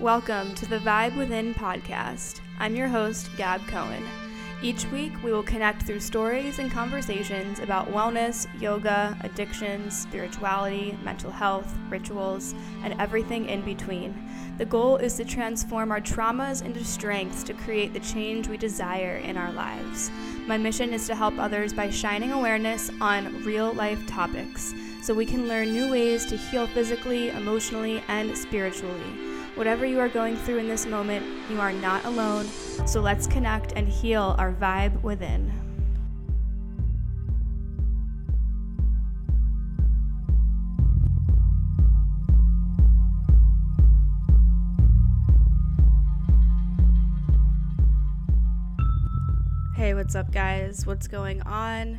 Welcome to the Vibe Within podcast. I'm your host, Gab Cohen. Each week, we will connect through stories and conversations about wellness, yoga, addictions, spirituality, mental health, rituals, and everything in between. The goal is to transform our traumas into strengths to create the change we desire in our lives. My mission is to help others by shining awareness on real life topics so we can learn new ways to heal physically, emotionally, and spiritually. Whatever you are going through in this moment, you are not alone, so let's connect and heal our vibe within. Hey, what's up, guys? What's going on?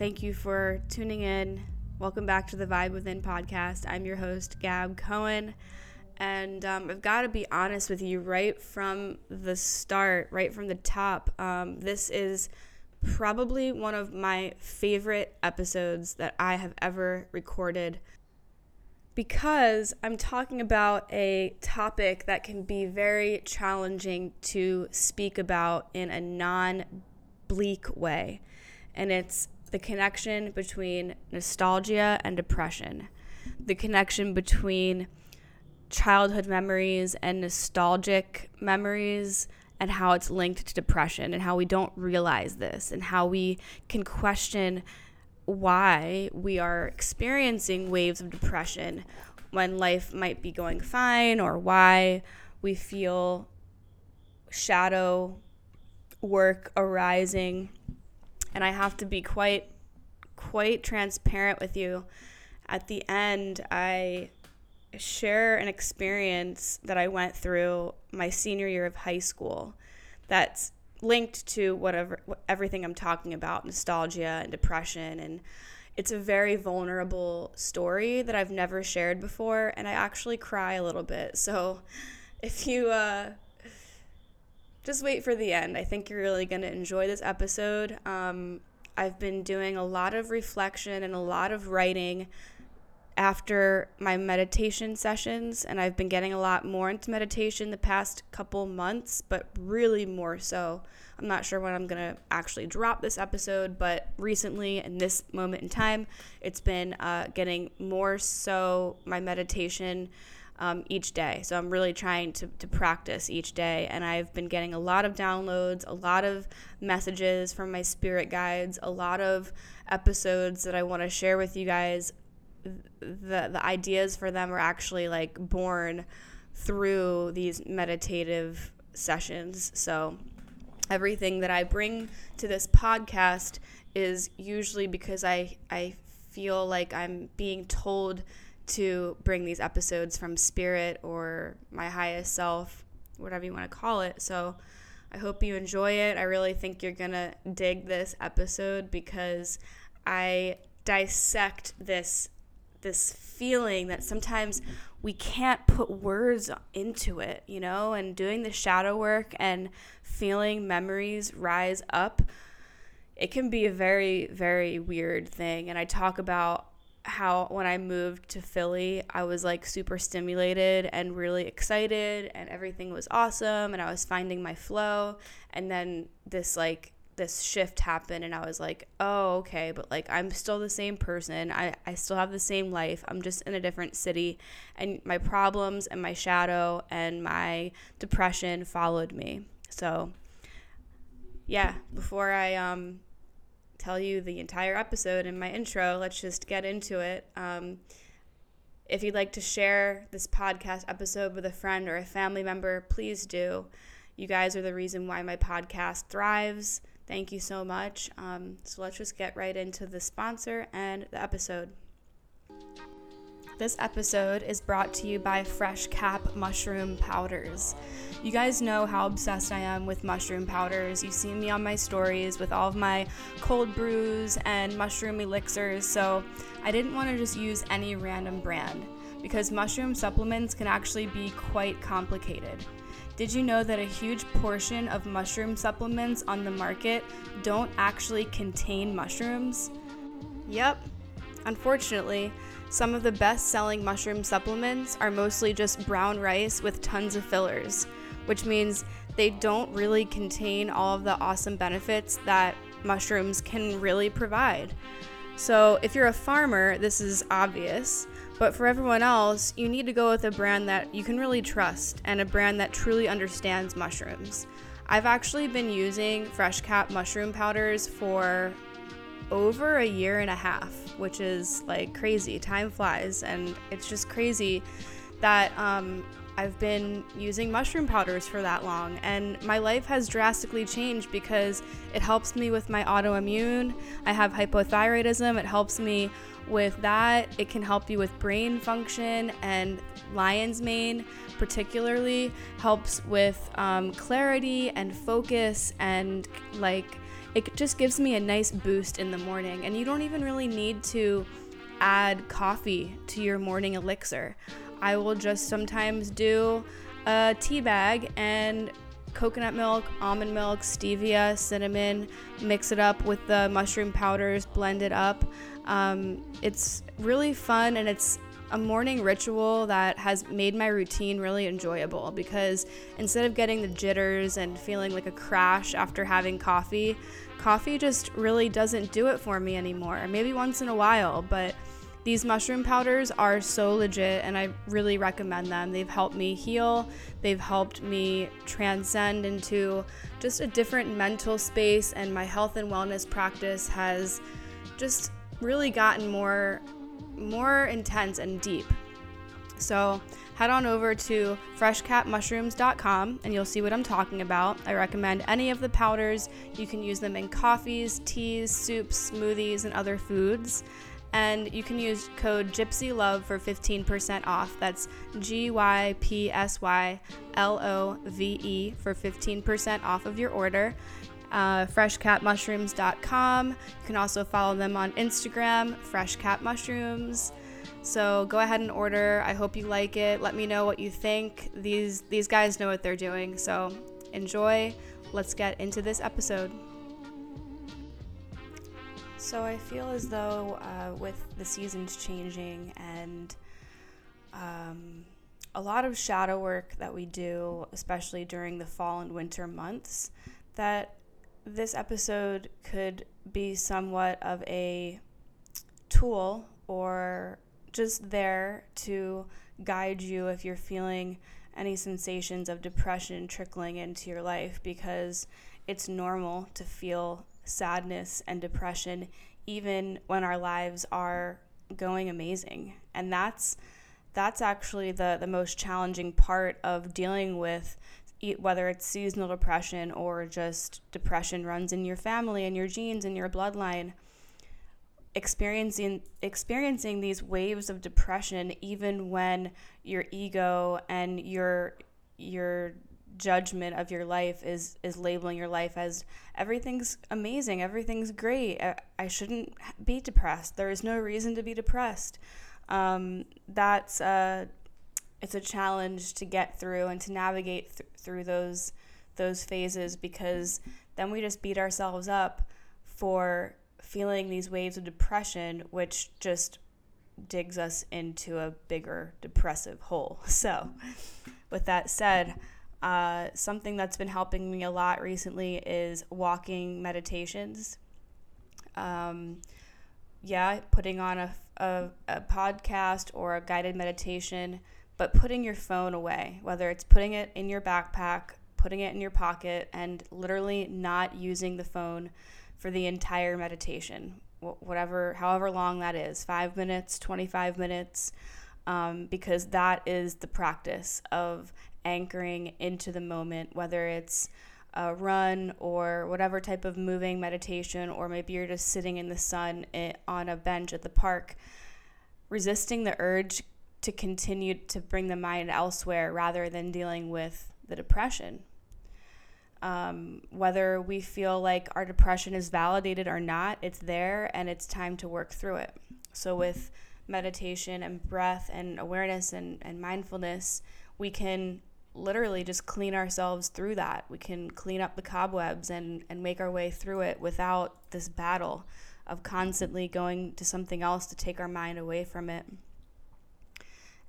Thank you for tuning in. Welcome back to the Vibe Within podcast. I'm your host, Gab Cohen. And um, I've got to be honest with you right from the start, right from the top. Um, this is probably one of my favorite episodes that I have ever recorded because I'm talking about a topic that can be very challenging to speak about in a non bleak way. And it's the connection between nostalgia and depression, the connection between childhood memories and nostalgic memories and how it's linked to depression and how we don't realize this and how we can question why we are experiencing waves of depression when life might be going fine or why we feel shadow work arising. And I have to be quite quite transparent with you. At the end I share an experience that I went through my senior year of high school that's linked to whatever everything I'm talking about nostalgia and depression. And it's a very vulnerable story that I've never shared before and I actually cry a little bit. So if you uh, just wait for the end. I think you're really going to enjoy this episode. Um, I've been doing a lot of reflection and a lot of writing after my meditation sessions and I've been getting a lot more into meditation the past couple months but really more so I'm not sure when I'm going to actually drop this episode but recently in this moment in time it's been uh, getting more so my meditation um, each day. So I'm really trying to, to practice each day and I've been getting a lot of downloads a lot of messages from my spirit guides a lot of episodes that I want to share with you guys the the ideas for them are actually like born through these meditative sessions. So everything that I bring to this podcast is usually because I I feel like I'm being told to bring these episodes from spirit or my highest self, whatever you want to call it. So I hope you enjoy it. I really think you're going to dig this episode because I dissect this this feeling that sometimes we can't put words into it, you know, and doing the shadow work and feeling memories rise up, it can be a very, very weird thing. And I talk about how when I moved to Philly, I was like super stimulated and really excited, and everything was awesome, and I was finding my flow. And then this like this shift happened and I was like, oh, okay, but like I'm still the same person. I, I still have the same life. I'm just in a different city. And my problems and my shadow and my depression followed me. So, yeah, before I um, tell you the entire episode in my intro, let's just get into it. Um, if you'd like to share this podcast episode with a friend or a family member, please do. You guys are the reason why my podcast thrives. Thank you so much. Um, so let's just get right into the sponsor and the episode. This episode is brought to you by Fresh Cap Mushroom Powders. You guys know how obsessed I am with mushroom powders. You've seen me on my stories with all of my cold brews and mushroom elixirs, so I didn't want to just use any random brand because mushroom supplements can actually be quite complicated. Did you know that a huge portion of mushroom supplements on the market don't actually contain mushrooms? Yep. Unfortunately, Some of the best selling mushroom supplements are mostly just brown rice with tons of fillers, which means they don't really contain all of the awesome benefits that mushrooms can really provide. So, if you're a farmer, this is obvious, but for everyone else, you need to go with a brand that you can really trust and a brand that truly understands mushrooms. I've actually been using Fresh Cap mushroom powders for over a year and a half, which is like crazy. Time flies, and it's just crazy that um, I've been using mushroom powders for that long, and my life has drastically changed because it helps me with my autoimmune. I have hypothyroidism, it helps me with that. It can help you with brain function, and lion's mane, particularly, helps with um, clarity and focus, and like it just gives me a nice boost in the morning. And you don't even really need to add coffee to your morning elixir. I will just sometimes do a tea bag and coconut milk, almond milk, stevia, cinnamon, mix it up with the mushroom powders, blend it up. Um, it's really fun and it's a morning ritual that has made my routine really enjoyable because instead of getting the jitters and feeling like a crash after having coffee, coffee just really doesn't do it for me anymore. Maybe once in a while, but these mushroom powders are so legit and I really recommend them. They've helped me heal, they've helped me transcend into just a different mental space, and my health and wellness practice has just really gotten more more intense and deep. So, head on over to freshcapmushrooms.com and you'll see what I'm talking about. I recommend any of the powders. You can use them in coffees, teas, soups, smoothies, and other foods and you can use code Gypsy Love for 15% off. That's G Y P S Y L O V E for 15% off of your order. Uh, freshcapmushrooms.com. You can also follow them on Instagram, freshcapmushrooms. So go ahead and order. I hope you like it. Let me know what you think. These these guys know what they're doing. So enjoy. Let's get into this episode. So I feel as though uh, with the seasons changing and um, a lot of shadow work that we do, especially during the fall and winter months, that this episode could be somewhat of a tool or just there to guide you if you're feeling any sensations of depression trickling into your life because it's normal to feel sadness and depression even when our lives are going amazing. And that's that's actually the the most challenging part of dealing with whether it's seasonal depression or just depression runs in your family and your genes and your bloodline. Experiencing experiencing these waves of depression even when your ego and your your judgment of your life is is labeling your life as everything's amazing, everything's great. I, I shouldn't be depressed. There is no reason to be depressed. Um, that's uh, it's a challenge to get through and to navigate th- through those those phases because then we just beat ourselves up for feeling these waves of depression, which just digs us into a bigger depressive hole. So, with that said, uh, something that's been helping me a lot recently is walking meditations. Um, yeah, putting on a, a, a podcast or a guided meditation, but putting your phone away, whether it's putting it in your backpack, putting it in your pocket, and literally not using the phone for the entire meditation, whatever, however long that is five minutes, 25 minutes. Um, because that is the practice of anchoring into the moment, whether it's a run or whatever type of moving meditation, or maybe you're just sitting in the sun eh, on a bench at the park, resisting the urge to continue to bring the mind elsewhere rather than dealing with the depression. Um, whether we feel like our depression is validated or not, it's there and it's time to work through it. So, with meditation and breath and awareness and, and mindfulness, we can literally just clean ourselves through that. We can clean up the cobwebs and, and make our way through it without this battle of constantly going to something else to take our mind away from it.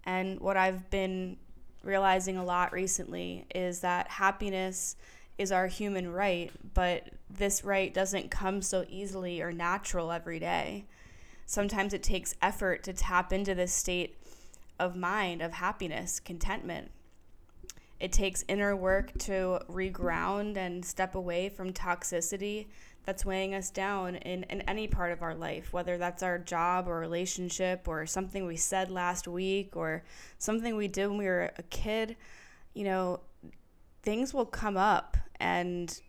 And what I've been realizing a lot recently is that happiness is our human right, but this right doesn't come so easily or natural every day. Sometimes it takes effort to tap into this state of mind, of happiness, contentment. It takes inner work to reground and step away from toxicity that's weighing us down in, in any part of our life, whether that's our job or relationship or something we said last week or something we did when we were a kid. You know, things will come up and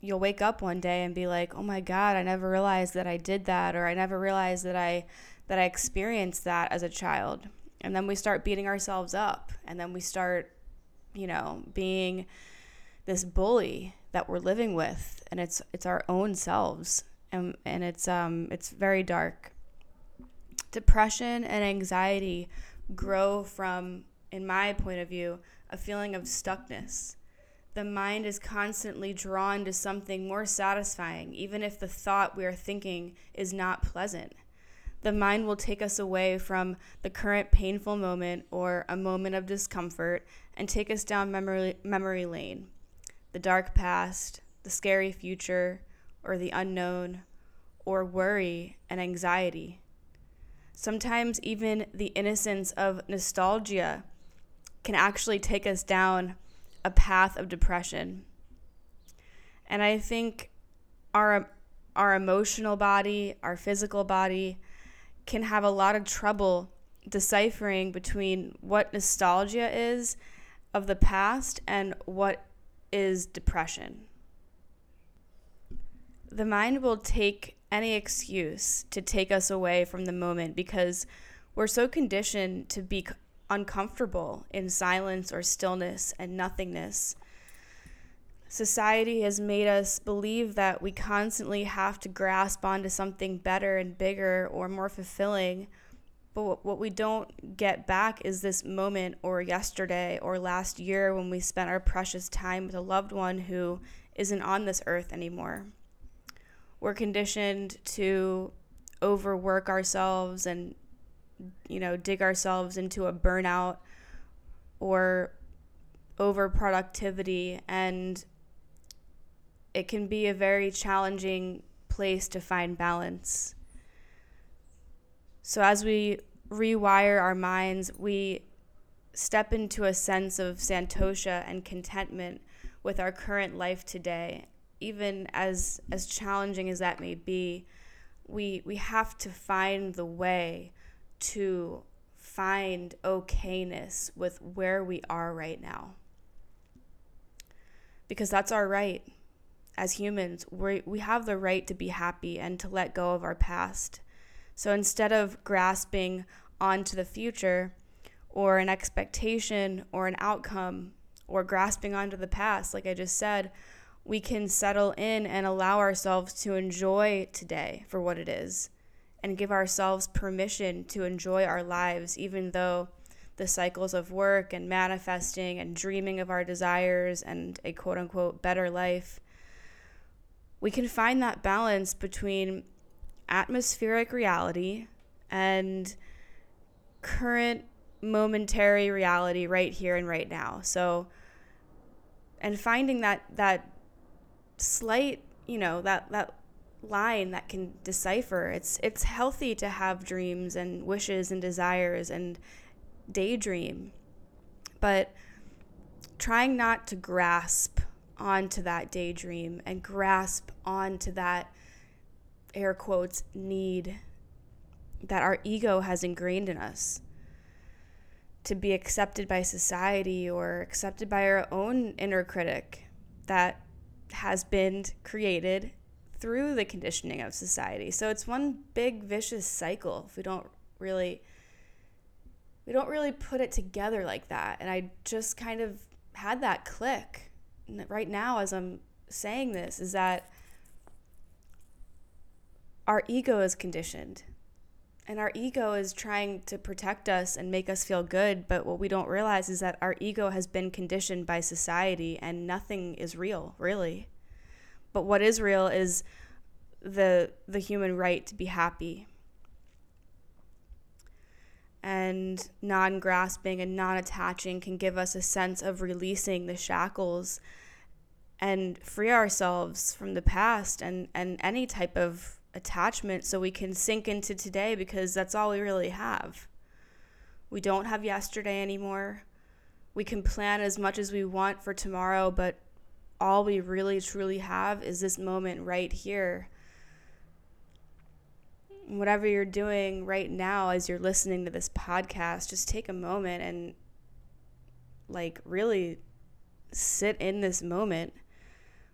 you'll wake up one day and be like, "Oh my god, I never realized that I did that or I never realized that I that I experienced that as a child." And then we start beating ourselves up and then we start, you know, being this bully that we're living with and it's it's our own selves and and it's um it's very dark. Depression and anxiety grow from in my point of view a feeling of stuckness the mind is constantly drawn to something more satisfying, even if the thought we are thinking is not pleasant. The mind will take us away from the current painful moment or a moment of discomfort and take us down memory, memory lane, the dark past, the scary future, or the unknown, or worry and anxiety. Sometimes even the innocence of nostalgia can actually take us down a path of depression. And I think our our emotional body, our physical body can have a lot of trouble deciphering between what nostalgia is of the past and what is depression. The mind will take any excuse to take us away from the moment because we're so conditioned to be uncomfortable in silence or stillness and nothingness. Society has made us believe that we constantly have to grasp onto something better and bigger or more fulfilling. But what we don't get back is this moment or yesterday or last year when we spent our precious time with a loved one who isn't on this earth anymore. We're conditioned to overwork ourselves and you know, dig ourselves into a burnout or overproductivity and it can be a very challenging place to find balance. So as we rewire our minds, we step into a sense of santosha and contentment with our current life today. Even as as challenging as that may be, we we have to find the way to find okayness with where we are right now. Because that's our right. As humans, we we have the right to be happy and to let go of our past. So instead of grasping onto the future or an expectation or an outcome or grasping onto the past, like I just said, we can settle in and allow ourselves to enjoy today for what it is and give ourselves permission to enjoy our lives, even though the cycles of work and manifesting and dreaming of our desires and a quote unquote better life, we can find that balance between atmospheric reality and current momentary reality right here and right now. So, and finding that, that slight, you know, that, that line that can decipher. It's it's healthy to have dreams and wishes and desires and daydream. But trying not to grasp onto that daydream and grasp onto that air quotes need that our ego has ingrained in us to be accepted by society or accepted by our own inner critic that has been created through the conditioning of society. So it's one big vicious cycle if we don't really we don't really put it together like that. And I just kind of had that click right now as I'm saying this is that our ego is conditioned. And our ego is trying to protect us and make us feel good, but what we don't realize is that our ego has been conditioned by society and nothing is real, really. But what is real is the the human right to be happy and non grasping and non attaching can give us a sense of releasing the shackles and free ourselves from the past and, and any type of attachment so we can sink into today because that's all we really have. We don't have yesterday anymore. We can plan as much as we want for tomorrow, but all we really truly have is this moment right here whatever you're doing right now as you're listening to this podcast, just take a moment and like really sit in this moment.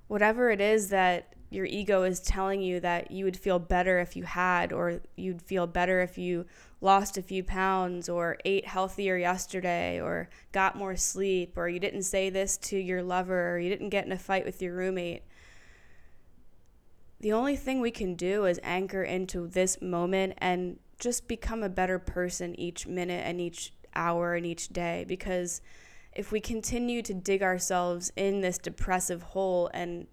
Whatever it is that your ego is telling you that you would feel better if you had, or you'd feel better if you lost a few pounds, or ate healthier yesterday, or got more sleep, or you didn't say this to your lover, or you didn't get in a fight with your roommate the only thing we can do is anchor into this moment and just become a better person each minute and each hour and each day because if we continue to dig ourselves in this depressive hole and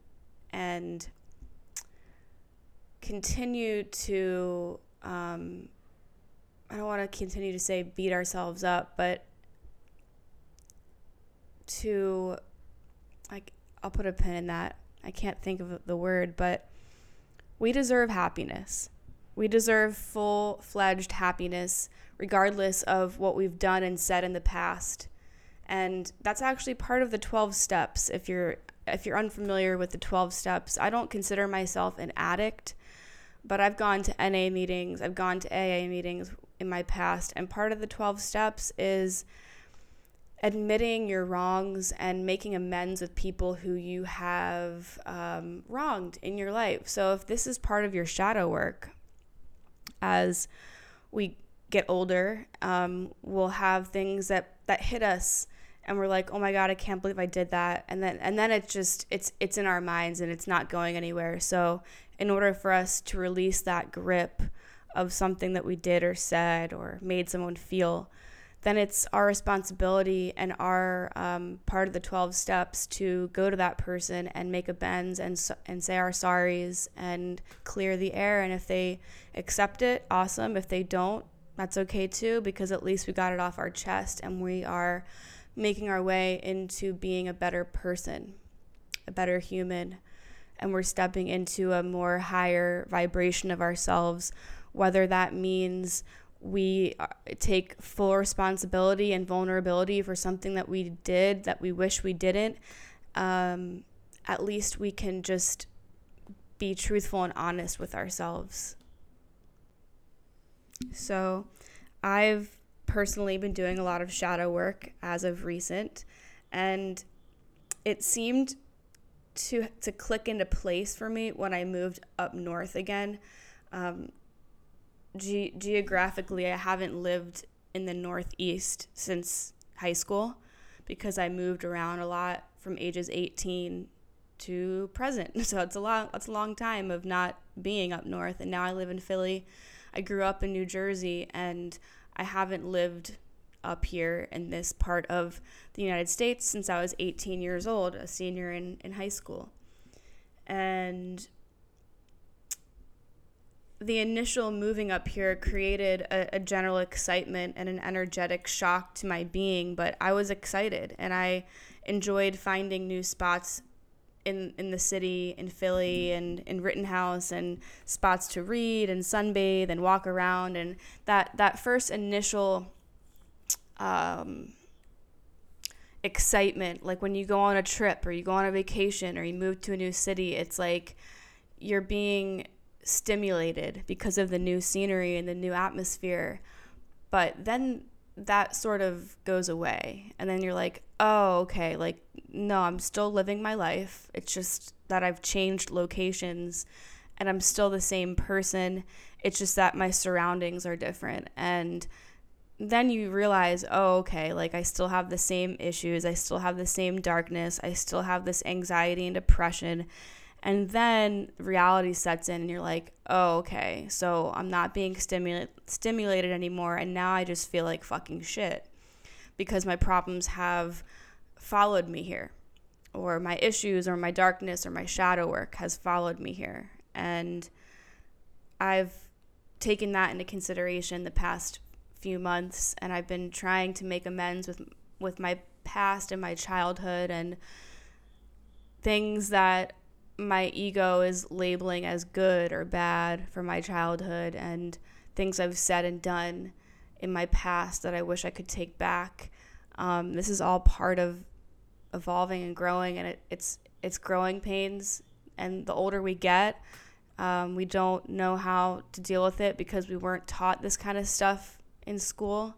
and continue to um, I don't want to continue to say beat ourselves up, but to like I'll put a pin in that. I can't think of the word, but we deserve happiness. We deserve full fledged happiness, regardless of what we've done and said in the past. And that's actually part of the 12 steps. If you're if you're unfamiliar with the 12 steps, I don't consider myself an addict, but I've gone to NA meetings, I've gone to AA meetings in my past, and part of the 12 steps is admitting your wrongs and making amends with people who you have um, wronged in your life. So, if this is part of your shadow work, as we get older, um, we'll have things that that hit us, and we're like, "Oh my God, I can't believe I did that," and then and then it's just it's it's in our minds and it's not going anywhere. So, in order for us to release that grip of something that we did or said or made someone feel then it's our responsibility and our um, part of the 12 steps to go to that person and make amends and, and say our sorries and clear the air. And if they accept it, awesome. If they don't, that's okay too, because at least we got it off our chest and we are making our way into being a better person, a better human. And we're stepping into a more higher vibration of ourselves, whether that means we uh, take full responsibility and vulnerability for something that we did that we wish we didn't, um, at least we can just be truthful and honest with ourselves. So, I've personally been doing a lot of shadow work as of recent, and it seemed to to click into place for me when I moved up north again. Um, ge- geographically, I haven't lived in the Northeast since high school because I moved around a lot from ages 18 to present. So it's a long that's a long time of not being up north and now I live in Philly. I grew up in New Jersey and I haven't lived up here in this part of the United States since I was 18 years old, a senior in, in high school. And the initial moving up here created a, a, general excitement and an energetic shock to my being, but I was excited and I enjoyed finding new spots in, in the city, in Philly, and in Rittenhouse, and spots to read and sunbathe and walk around. And that, that first initial um, excitement, like when you go on a trip or you go on a vacation or you move to a new city, it's like you're being stimulated because of the new scenery and the new atmosphere. But then that sort of goes away. And then you're like, oh, okay, like, no, I'm still living my life. It's just that I've changed locations and I'm still the same person. It's just that my surroundings are different. And then you realize, oh, okay, like I still have the same issues. I still have the same darkness. I still have this anxiety and depression. And then reality sets in, and you're like, oh, okay, so I'm not being stimula- stimulated anymore. And now I just feel like fucking shit because my problems have followed me here, or my issues, or my darkness, or my shadow work has followed me here. And I've taken that into consideration the past few months and I've been trying to make amends with with my past and my childhood and things that my ego is labeling as good or bad for my childhood and things I've said and done in my past that I wish I could take back. Um, this is all part of evolving and growing, and it, it's it's growing pains. And the older we get, um, we don't know how to deal with it because we weren't taught this kind of stuff in school.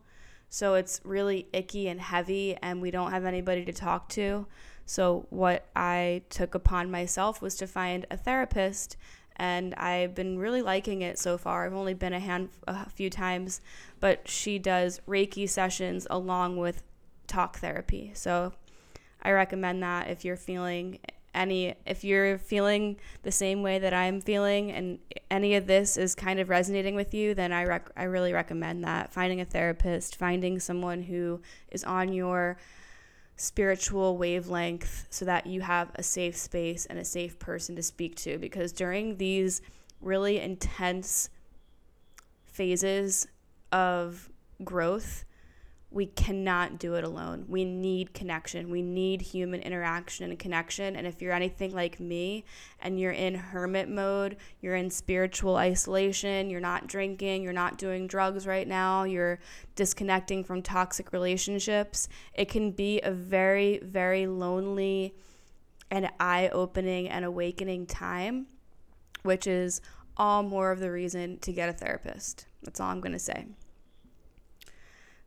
So it's really icky and heavy, and we don't have anybody to talk to. So, what I took upon myself was to find a therapist, and I've been really liking it so far. I've only been a hand a few times, but she does Reiki sessions along with talk therapy. So, I recommend that if you're feeling any if you're feeling the same way that I'm feeling and any of this is kind of resonating with you, then I rec- I really recommend that finding a therapist, finding someone who is on your spiritual wavelength so that you have a safe space and a safe person to speak to. Because during these really intense phases of growth, we cannot do it alone. We need connection. We need human interaction and connection. And if you're anything like me and you're in hermit mode, you're in spiritual isolation, you're not drinking, you're not doing drugs right now, you're disconnecting from toxic relationships, it can be a very, very lonely and eye opening and awakening time, which is all more of the reason to get a therapist. That's all I'm going to say.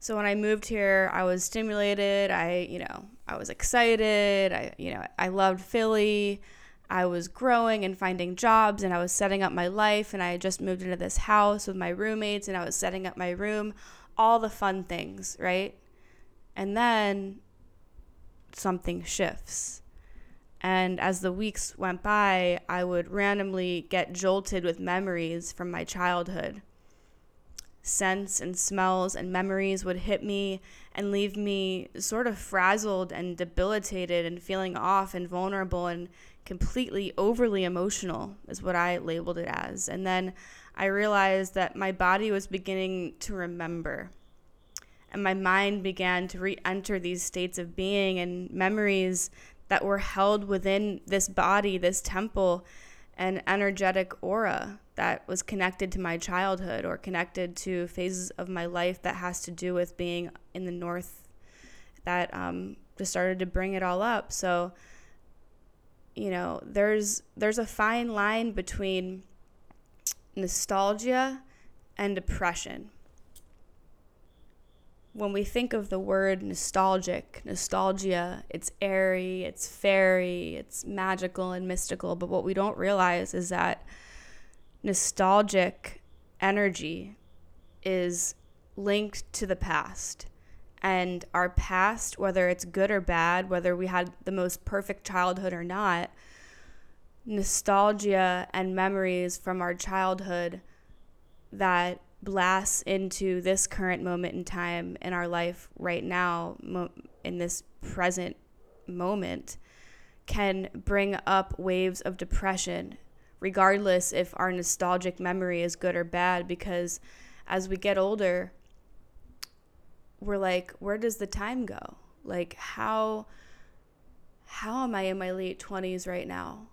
So when I moved here, I was stimulated. I, you know, I was excited. I, you know, I loved Philly. I was growing and finding jobs and I was setting up my life and I had just moved into this house with my roommates and I was setting up my room, all the fun things, right? And then something shifts. And as the weeks went by, I would randomly get jolted with memories from my childhood scents and smells and memories would hit me and leave me sort of frazzled and debilitated and feeling off and vulnerable and completely overly emotional, is what I labeled it as. And then I realized that my body was beginning to remember. And my mind began to re enter these states of being and memories that were held within this body, this temple, and energetic aura that was connected to my childhood or connected to phases of my life that has to do with being in the north that um, just started to bring it all up so you know there's there's a fine line between nostalgia and depression when we think of the word nostalgic, nostalgia, it's airy, it's fairy, it's magical and mystical. But what we don't realize is that nostalgic energy is linked to the past. And our past, whether it's good or bad, whether we had the most perfect childhood or not, nostalgia and memories from our childhood that blasts into this current moment in time in our life right now, mo- in this present moment, can bring up waves of depression, regardless if our nostalgic memory is good or bad, because as we get older, we're like, where does the time go? Like, how. How am I in my late 20s right now?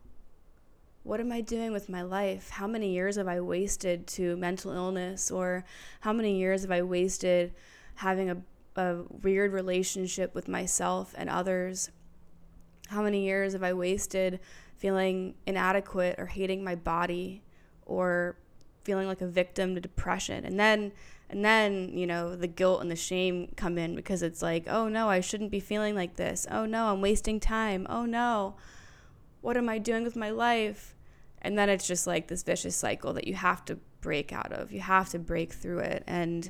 what am I doing with my life? How many years have I wasted to mental illness? Or how many years have I wasted having a, a weird relationship with myself and others? How many years have I wasted feeling inadequate or hating my body or feeling like a victim to depression? And then and then, you know, the guilt and the shame come in because it's like, oh no, I shouldn't be feeling like this. Oh no, I'm wasting time. Oh no what am I doing with my life? And then it's just like this vicious cycle that you have to break out of. You have to break through it. And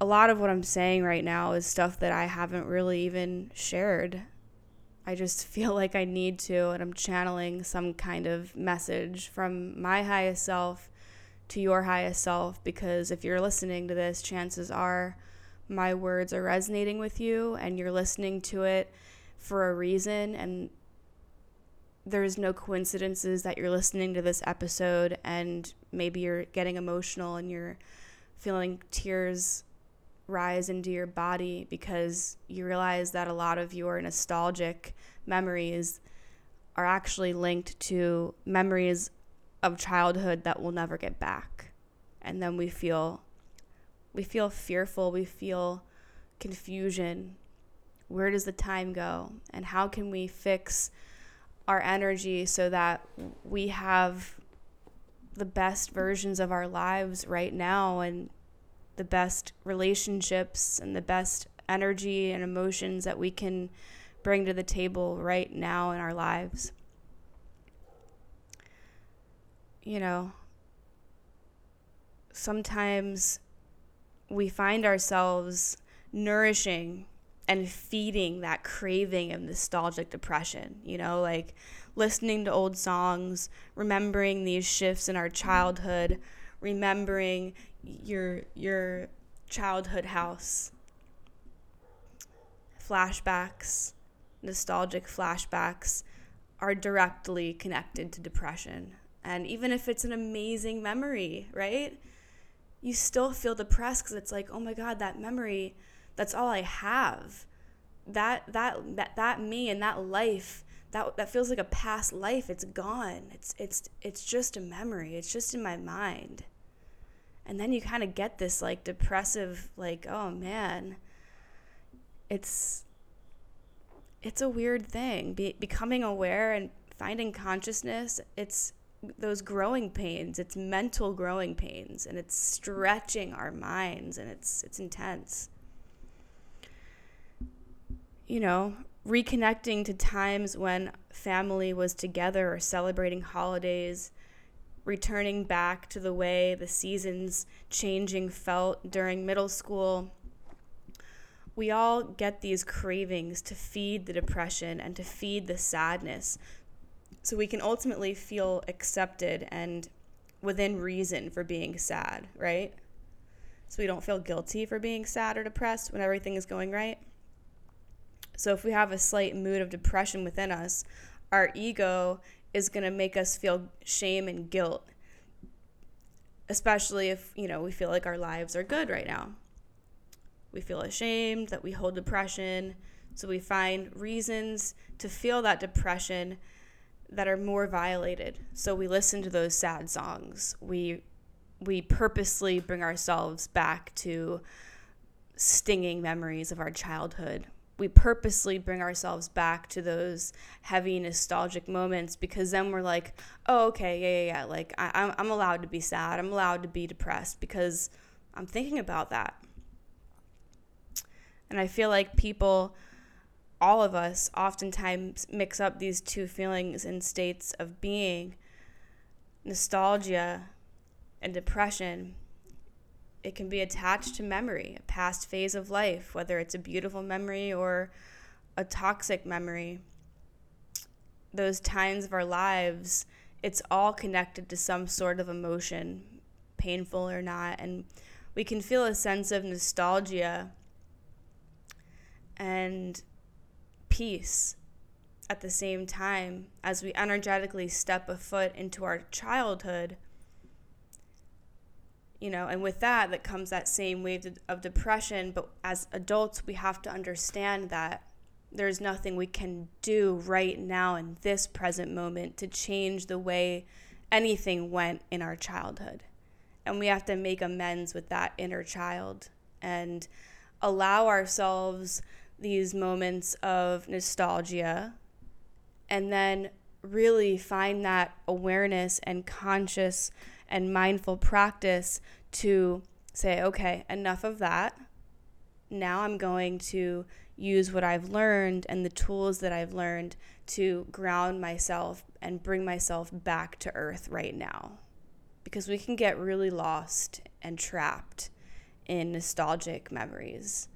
a lot of what I'm saying right now is stuff that I haven't really even shared. I just feel like I need to, and I'm channeling some kind of message from my highest self to your highest self because if you're listening to this, chances are my words are resonating with you and you're listening to it for a reason and there's no coincidences that you're listening to this episode and maybe you're getting emotional and you're feeling tears rise into your body because you realize that a lot of your nostalgic memories are actually linked to memories of childhood that we'll never get back. And then we feel we feel fearful, we feel confusion. Where does the time go? And how can we fix our energy so that we have the best versions of our lives right now and the best relationships and the best energy and emotions that we can bring to the table right now in our lives. You know, sometimes we find ourselves nourishing and feeding that craving of nostalgic depression, you know, like listening to old songs, remembering these shifts in our childhood, remembering your your childhood house. Flashbacks, nostalgic flashbacks are directly connected to depression. And even if it's an amazing memory, right? You still feel depressed because it's like, oh my God, that memory, that's all I have. That, that, that, that me and that life, that, that feels like a past life. It's gone. It's, it's, it's just a memory. It's just in my mind. And then you kind of get this like depressive, like, oh man, it's, it's a weird thing. Be- becoming aware and finding consciousness, it's those growing pains. It's mental growing pains and it's stretching our minds and it's it's intense. You know, reconnecting to times when family was together or celebrating holidays, returning back to the way the seasons changing felt during middle school we all get these cravings to feed the depression and to feed the sadness so we can ultimately feel accepted and within reason for being sad, right? So we don't feel guilty for being sad or depressed when everything is going right. So if we have a slight mood of depression within us, our ego is going to make us feel shame and guilt, especially if, you know, we feel like our lives are good right now. We feel ashamed that we hold depression. So we find reasons to feel that depression that are more violated. So we listen to those sad songs. We we purposely bring ourselves back to stinging memories of our childhood. We purposely bring ourselves back to those heavy nostalgic moments because then we're like, oh, okay, yeah, yeah, yeah. Like, I, I'm allowed to be sad. I'm allowed to be depressed because I'm thinking about that. And I feel like people, all of us, oftentimes mix up these two feelings and states of being nostalgia and depression. It can be attached to memory, a past phase of life, whether it's a beautiful memory or a toxic memory. Those times of our lives, it's all connected to some sort of emotion, painful or not. And we can feel a sense of nostalgia and peace at the same time as we energetically step a foot into our childhood you know and with that that comes that same wave of depression. But as adults we have to understand that there's nothing we can do right now in this present moment to change the way anything went in our childhood. And we have to make amends with that inner child and allow ourselves these moments of nostalgia and then really find that awareness and conscious and mindful practice to say, okay, enough of that. Now I'm going to use what I've learned and the tools that I've learned to ground myself and bring myself back to earth right now. Because we can get really lost and trapped in nostalgic memories.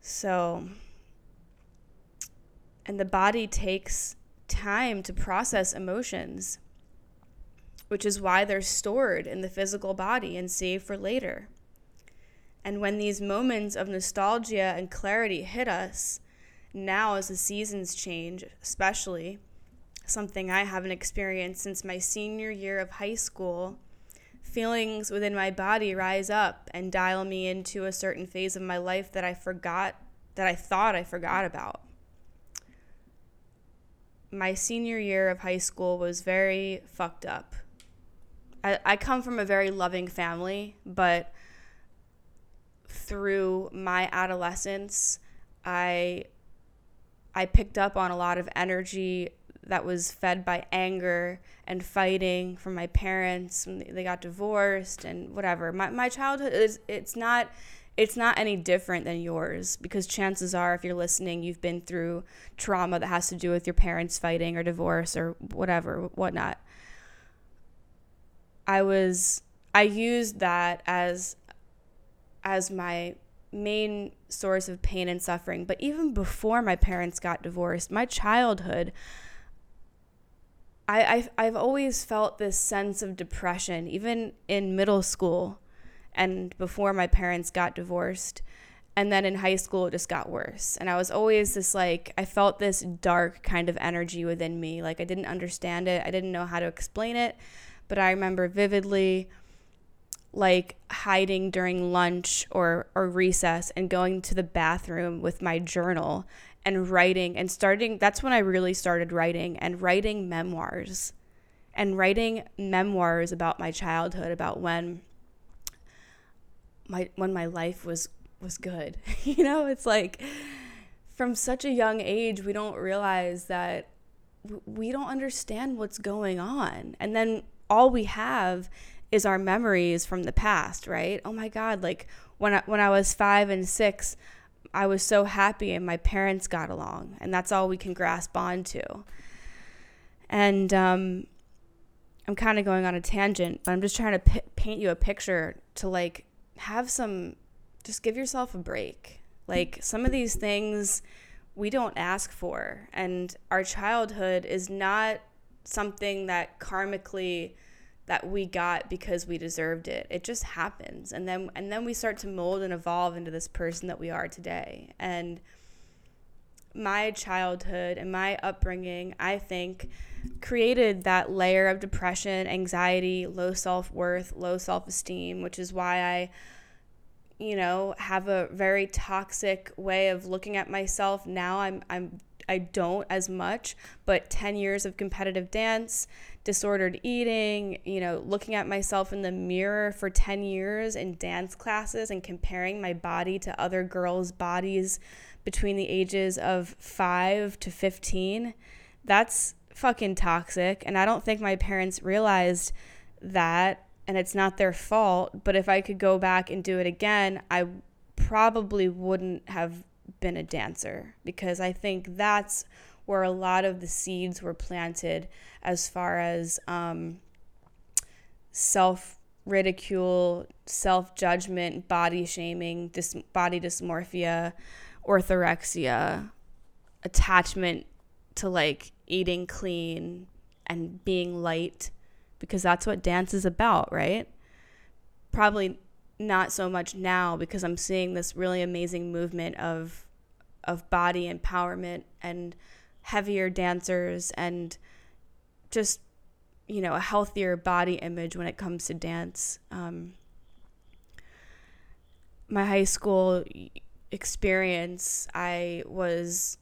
So, and the body takes time to process emotions, which is why they're stored in the physical body and saved for later. And when these moments of nostalgia and clarity hit us, now, as the seasons change, especially something I haven't experienced since my senior year of high school, feelings within my body rise up and dial me into a certain phase of my life that I forgot, that I thought I forgot about. My senior year of high school was very fucked up. I, I come from a very loving family, but through my adolescence, I I picked up on a lot of energy that was fed by anger and fighting from my parents when they got divorced and whatever. My my childhood is it's not it's not any different than yours because chances are if you're listening you've been through trauma that has to do with your parents fighting or divorce or whatever whatnot i was i used that as as my main source of pain and suffering. But even before my parents got divorced, my childhood, I, I've, I've always felt this sense of depression, even in middle school and before my parents got divorced. And then in high school, it just got worse. And I was always this like, I felt this dark kind of energy within me. Like I didn't understand it, I didn't know how to explain it. But I remember vividly like hiding during lunch or, or recess and going to the bathroom with my journal and writing and starting that's when I really started writing and writing memoirs and writing memoirs about my childhood about when my when my life was was good. you know, it's like from such a young age we don't realize that we don't understand what's going on. And then all we have is our memories from the past, right? Oh my God, like when I, when I was five and six, I was so happy and my parents got along, and that's all we can grasp onto. And um, I'm kind of going on a tangent, but I'm just trying to p- paint you a picture to like have some, just give yourself a break. Like some of these things we don't ask for, and our childhood is not something that karmically that we got because we deserved it. It just happens. And then and then we start to mold and evolve into this person that we are today. And my childhood and my upbringing, I think, created that layer of depression, anxiety, low self-worth, low self-esteem, which is why I you know, have a very toxic way of looking at myself. Now I'm I'm I don't as much, but 10 years of competitive dance, disordered eating, you know, looking at myself in the mirror for 10 years in dance classes and comparing my body to other girls' bodies between the ages of 5 to 15. That's fucking toxic. And I don't think my parents realized that. And it's not their fault. But if I could go back and do it again, I probably wouldn't have been a dancer because I think that's where a lot of the seeds were planted as far as um, self ridicule, self judgment, body shaming, dis- body dysmorphia, orthorexia, attachment to like eating clean and being light because that's what dance is about, right? Probably not so much now because I'm seeing this really amazing movement of of body empowerment and heavier dancers and just you know a healthier body image when it comes to dance. Um, my high school experience i was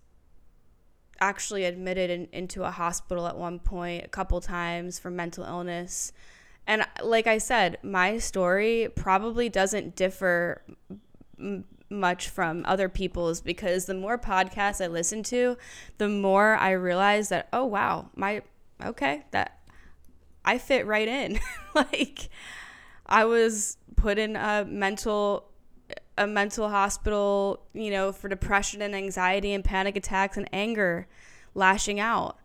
actually admitted in, into a hospital at one point a couple times for mental illness and like I said, my story probably doesn't differ m- much from other people's because the more podcasts I listen to, the more I realize that, oh, wow, my, okay, that I fit right in. like, I was put in a mental a mental hospital, you know, for depression and anxiety and panic attacks and anger lashing out.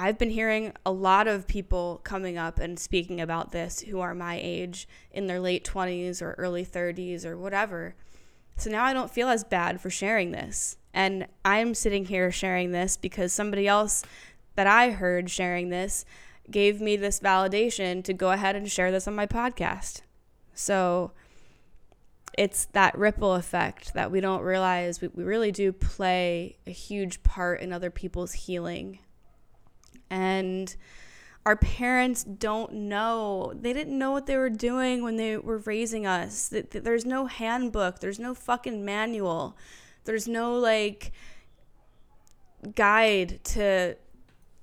I've been hearing a lot of people coming up and speaking about this who are my age in their late 20s or early 30s or whatever. So now I don't feel as bad for sharing this. And I'm sitting here sharing this because somebody else that I heard sharing this gave me this validation to go ahead and share this on my podcast. So it's that ripple effect that we don't realize we, we really do play a huge part in other people's healing. And our parents don't know. They didn't know what they were doing when they were raising us. There's no handbook, there's no fucking manual. There's no like guide to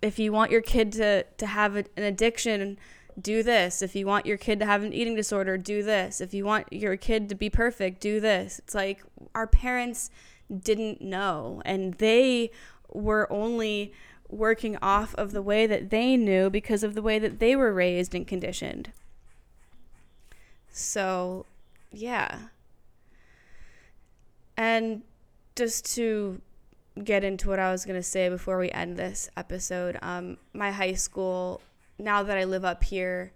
if you want your kid to to have an addiction do this. If you want your kid to have an eating disorder, do this. If you want your kid to be perfect, do this. It's like our parents didn't know and they were only working off of the way that they knew because of the way that they were raised and conditioned. So, yeah. And just to get into what I was going to say before we end this episode, um, my high school now that I live up here,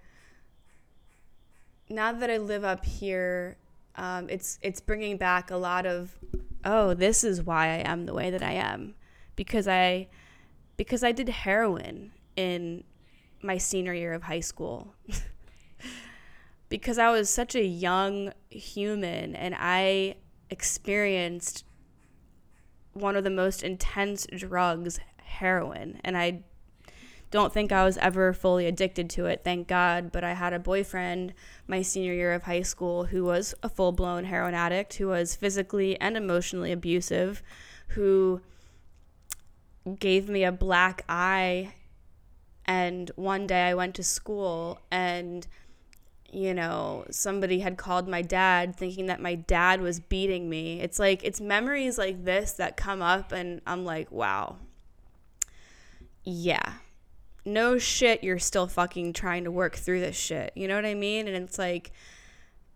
now that I live up here, um, it's it's bringing back a lot of, oh, this is why I am the way that I am, because I, because I did heroin in my senior year of high school. because I was such a young human and I experienced one of the most intense drugs, heroin, and I don't think I was ever fully addicted to it, thank God. But I had a boyfriend my senior year of high school who was a full blown heroin addict, who was physically and emotionally abusive, who gave me a black eye. And one day I went to school and you know, somebody had called my dad thinking that my dad was beating me. It's like, it's memories like this that come up, and I'm like, wow. Yeah, no shit, you're still fucking trying to work through this shit. You know what I mean? And it's like,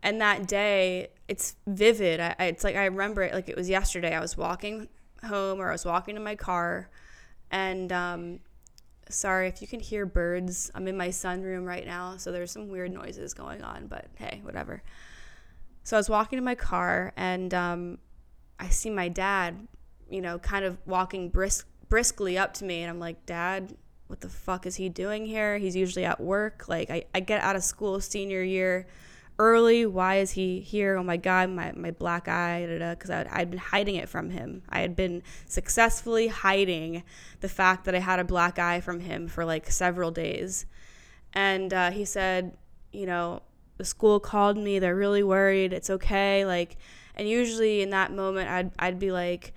and that day, it's vivid. I, it's like I remember it like it was yesterday. I was walking home or I was walking to my car, and um, sorry if you can hear birds. I'm in my sunroom right now, so there's some weird noises going on. But hey, whatever. So I was walking to my car, and um, I see my dad, you know, kind of walking brisk briskly up to me, and I'm like, Dad, what the fuck is he doing here? He's usually at work. Like, I, I get out of school senior year early. Why is he here? Oh my God, my, my black eye, because I'd been hiding it from him. I had been successfully hiding the fact that I had a black eye from him for like several days. And uh, he said, you know, the school called me. They're really worried. It's okay. Like, and usually in that moment, I'd, I'd be like,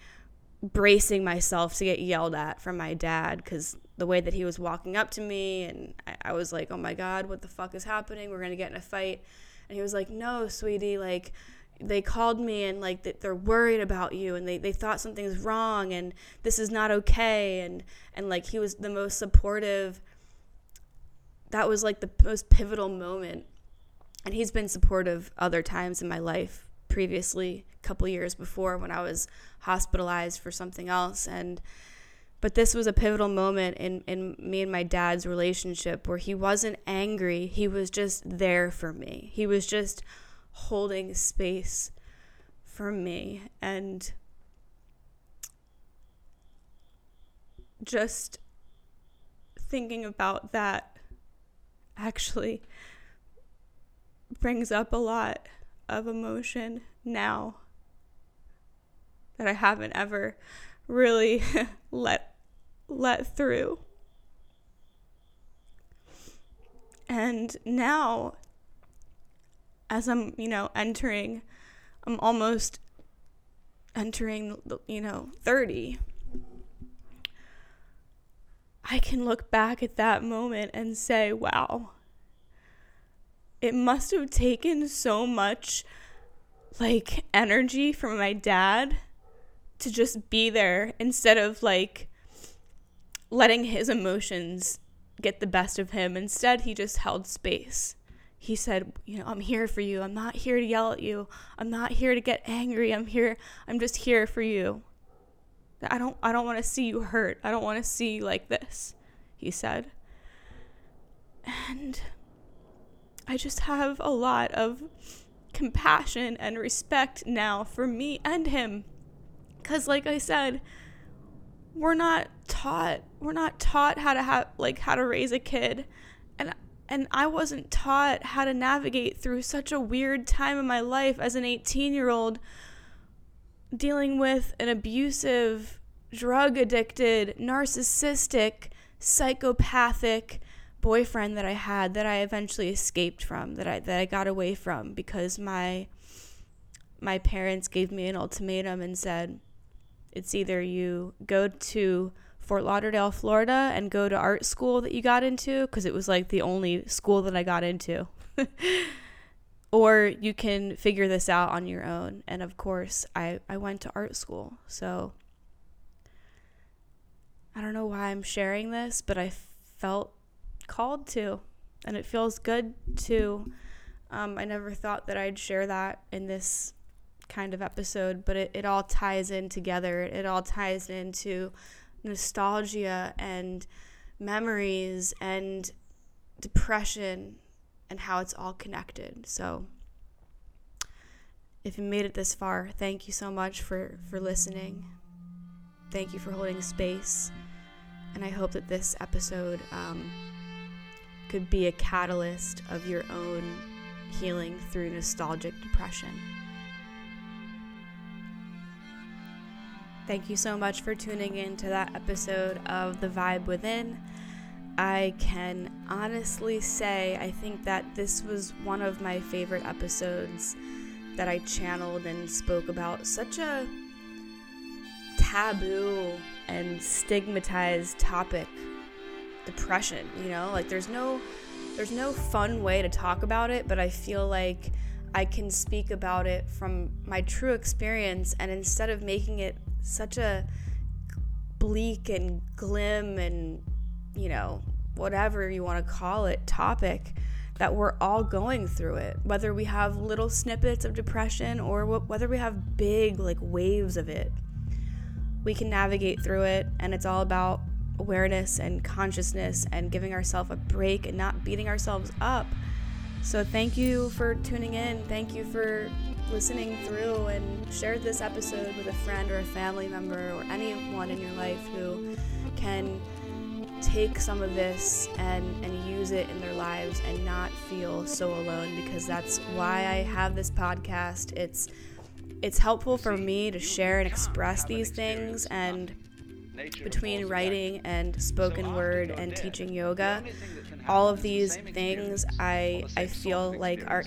bracing myself to get yelled at from my dad because the way that he was walking up to me and I, I, was like oh my god what the fuck is happening we're gonna get in a fight and he was like no sweetie like they called me and like they're worried about you and they, they thought something's wrong and this is not okay. And and like he was the most supportive. That was like the most pivotal moment. And he's been supportive other times in my life. Previously a couple years before when i was hospitalized for something else. And but this was a pivotal moment in, in me and my dad's relationship where he wasn't angry. He was just there for me. He was just holding space for me. And just thinking about that actually brings up a lot of emotion now that I haven't ever really let let through. And now as I'm, you know, entering I'm almost entering, you know, 30. I can look back at that moment and say, wow, it must have taken so much like energy from my dad to just be there instead of like letting his emotions get the best of him. Instead, he just held space. He said, You know, I'm here for you. I'm not here to yell at you. I'm not here to get angry. I'm here. I'm just here for you. I don't I don't want to see you hurt. I don't want to see you like this, he said. And I just have a lot of compassion and respect now for me and him because like i said we're not taught we're not taught how to have like how to raise a kid. And And I wasn't taught how to navigate through such a weird time in my life as an 18 year old dealing with an abusive, drug addicted, narcissistic, psychopathic boyfriend that I had that I eventually escaped from, that I that I got away from because my my parents gave me an ultimatum and said it's either you go to Fort Lauderdale, Florida and go to art school that you got into because it was like the only school that I got into. or you can figure this out on your own. And of course, I, I went to art school. So I don't know why I'm sharing this, but I felt called to. And it feels good to. Um, I never thought that I'd share that in this kind of episode, but it, it all ties in together. It all ties into nostalgia and memories and depression and how it's all connected. So if you made it this far, thank you so much for, for listening. Thank you for holding space. And I hope that this episode um, could be a catalyst of your own healing through nostalgic depression. Thank you so much for tuning in to that episode of The Vibe Within. I can honestly say I think that this was one of my favorite episodes that I channeled and spoke about such a taboo and stigmatized topic depression you know like there's no there's no fun way to talk about it but i feel like i can speak about it from my true experience and instead of making it such a bleak and glim and, you know, whatever you want to call it topic that we're all going through it, whether we have little snippets of depression or whether we have big, like, waves of it. We can navigate through it, and it's all about awareness and consciousness and giving ourselves a break and not beating ourselves up. So, thank you for tuning in. Thank you for listening through and share this episode with a friend or a family member or anyone in your life who can take some of this and, and use it in their lives and not feel so alone because that's why I have this podcast. It's it's helpful for me to share and express these things and between writing and spoken word and teaching yoga all of these things I I feel like are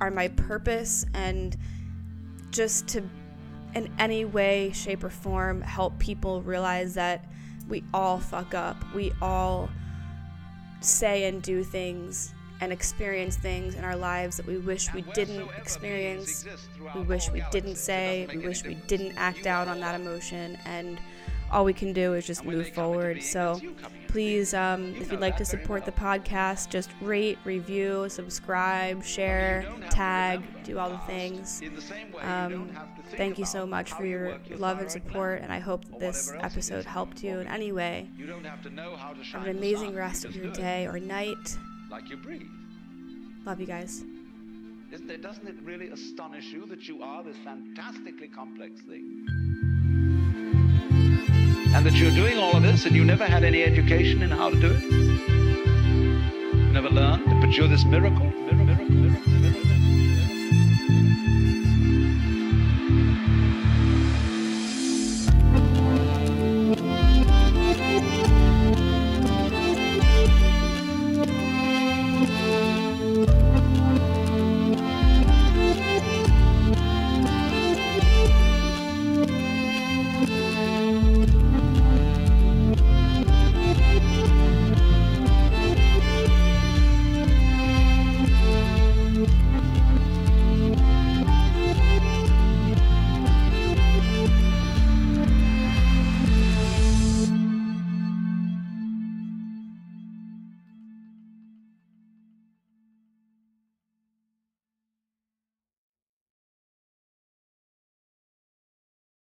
are my purpose and just to in any way shape or form help people realize that we all fuck up. We all say and do things and experience things in our lives that we wish we didn't experience. We wish we didn't say, we wish we didn't act out on that emotion and all we can do is just move forward. So please, um, if you'd like to support the podcast, just rate, review, subscribe, share, tag, do all the things. Um, thank you so much for your love and support, and I hope that this episode helped you in any way. Have an amazing rest of your day or night. Like you breathe. Love you guys. Isn't it, doesn't it really astonish you that you are this fantastically complex thing? And that you're doing all of this and you never had any education in how to do it. You never learned, but you're this miracle, miracle, miracle, miracle.